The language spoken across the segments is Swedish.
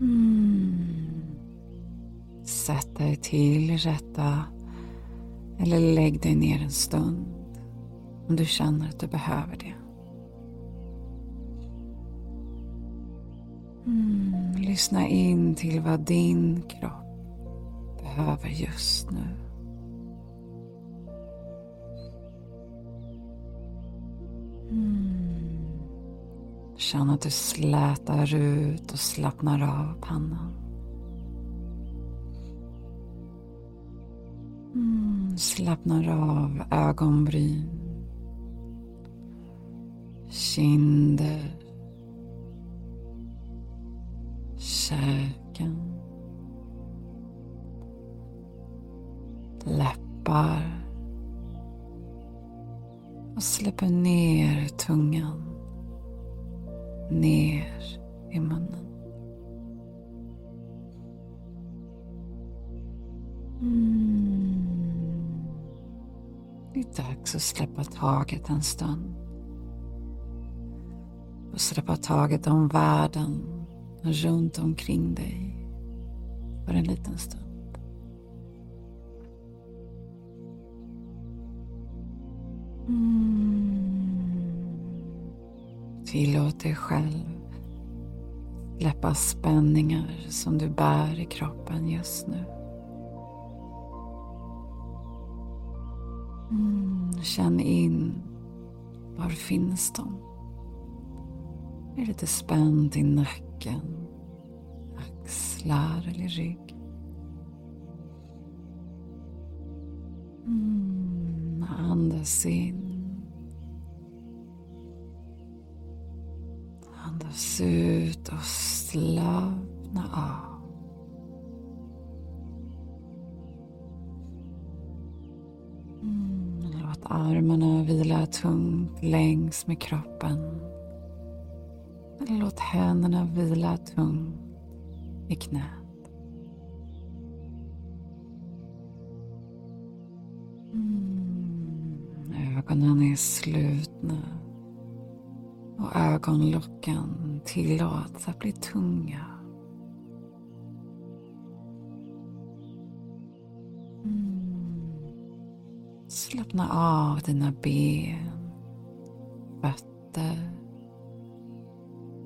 Mm. Sätt dig till rätta eller lägg dig ner en stund om du känner att du behöver det. Mm. Lyssna in till vad din kropp behöver just nu. Känn att du slätar ut och slappnar av pannan. Mm, slappnar av ögonbryn. Kinder. Käken. Läppar. Och släpper ner tungan. Ner i munnen. Mm. Det är dags att släppa taget en stund. Och släppa taget om världen runt omkring dig för en liten stund. Tillåt dig själv släppa spänningar som du bär i kroppen just nu. Mm, känn in, var finns de? Är det lite spänt i nacken, axlar eller rygg? Mm, andas in Andas ut och slappna av. Mm, låt armarna vila tungt längs med kroppen. Låt händerna vila tungt i knät. Mm, ögonen är slutna och ögonlocken tillåts att bli tunga. Mm. Slappna av dina ben, fötter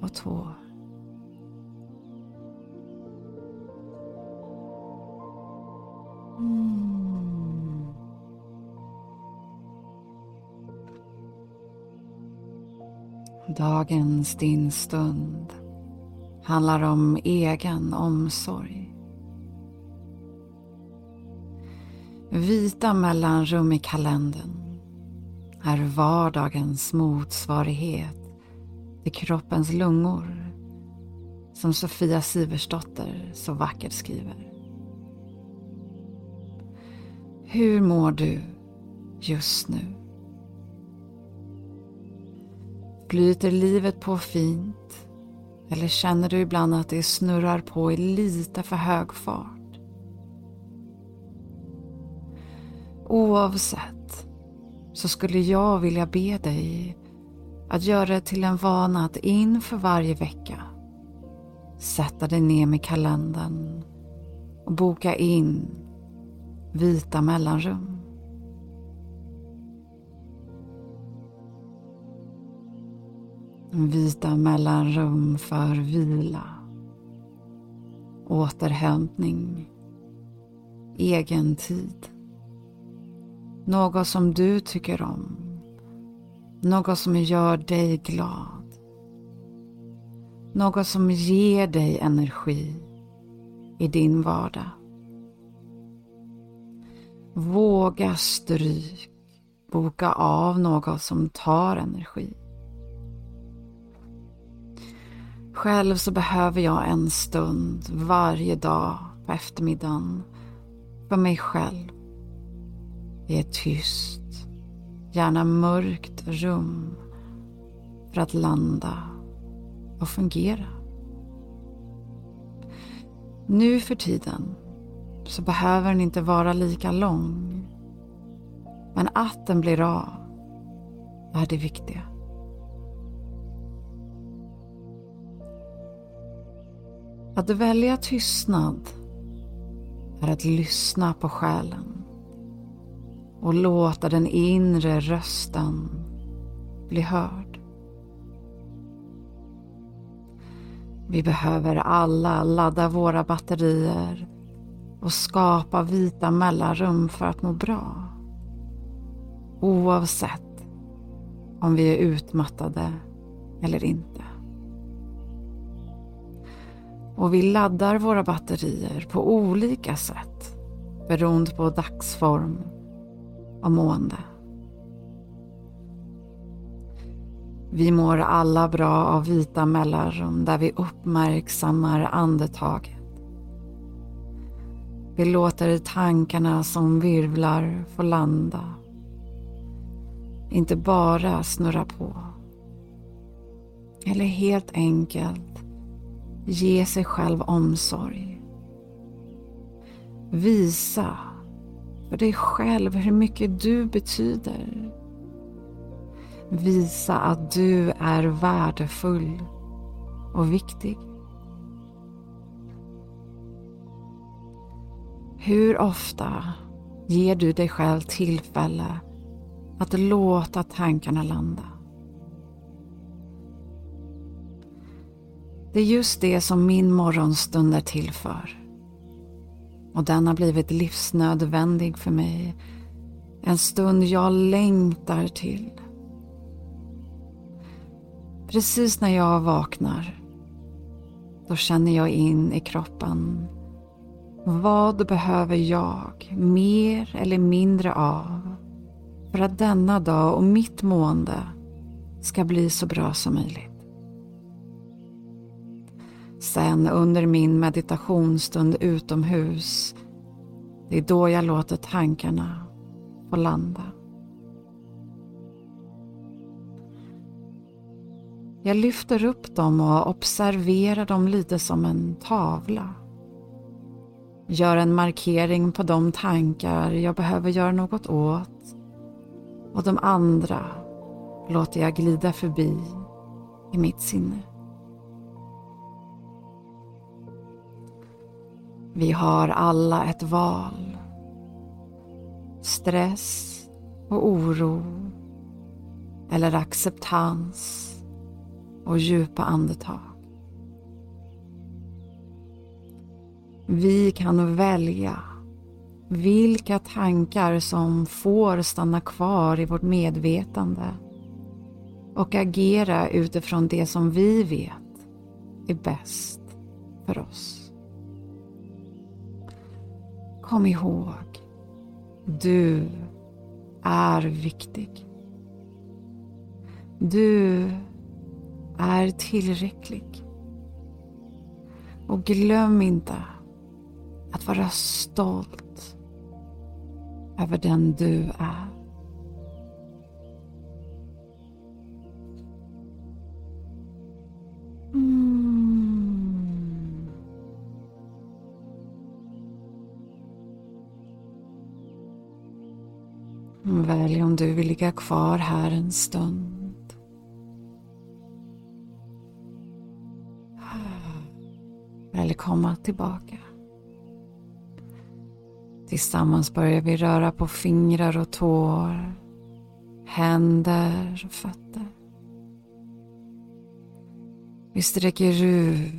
och tår. Dagens din stund handlar om egen omsorg. Vita mellanrum i kalendern är vardagens motsvarighet till kroppens lungor som Sofia Siversdotter så vackert skriver. Hur mår du just nu? Flyter livet på fint? Eller känner du ibland att det snurrar på i lite för hög fart? Oavsett så skulle jag vilja be dig att göra det till en vana att inför varje vecka sätta dig ner med kalendern och boka in vita mellanrum. Vita mellanrum för vila, återhämtning, egen tid. Något som du tycker om. Något som gör dig glad. Något som ger dig energi i din vardag. Våga stryk. Boka av något som tar energi. Själv så behöver jag en stund varje dag på eftermiddagen för mig själv. I ett tyst, gärna mörkt rum för att landa och fungera. Nu för tiden så behöver den inte vara lika lång. Men att den blir av är det viktiga. Att välja tystnad är att lyssna på själen och låta den inre rösten bli hörd. Vi behöver alla ladda våra batterier och skapa vita mellanrum för att må bra. Oavsett om vi är utmattade eller inte. Och vi laddar våra batterier på olika sätt beroende på dagsform och mående. Vi mår alla bra av vita mellanrum där vi uppmärksammar andetaget. Vi låter tankarna som virvlar få landa. Inte bara snurra på. Eller helt enkelt ge sig själv omsorg. Visa för dig själv hur mycket du betyder. Visa att du är värdefull och viktig. Hur ofta ger du dig själv tillfälle att låta tankarna landa? Det är just det som min morgonstund är till för. Och den har blivit livsnödvändig för mig. En stund jag längtar till. Precis när jag vaknar, då känner jag in i kroppen. Vad behöver jag mer eller mindre av för att denna dag och mitt mående ska bli så bra som möjligt? Sen under min meditationsstund utomhus, det är då jag låter tankarna få landa. Jag lyfter upp dem och observerar dem lite som en tavla. Gör en markering på de tankar jag behöver göra något åt och de andra låter jag glida förbi i mitt sinne. Vi har alla ett val. Stress och oro eller acceptans och djupa andetag. Vi kan välja vilka tankar som får stanna kvar i vårt medvetande och agera utifrån det som vi vet är bäst för oss. Kom ihåg, du är viktig. Du är tillräcklig. Och glöm inte att vara stolt över den du är. Mm, välj om du vill ligga kvar här en stund. Eller komma tillbaka. Tillsammans börjar vi röra på fingrar och tår, händer och fötter. Vi sträcker ut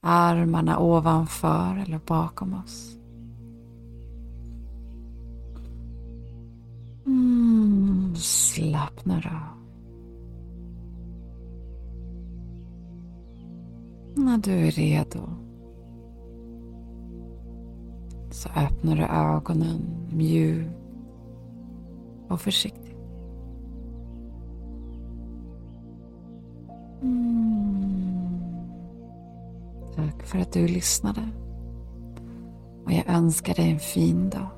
armarna ovanför eller bakom oss. Mm, slappnar av. När du är redo så öppnar du ögonen mjukt och försiktigt. Mm. Tack för att du lyssnade. Och jag önskar dig en fin dag.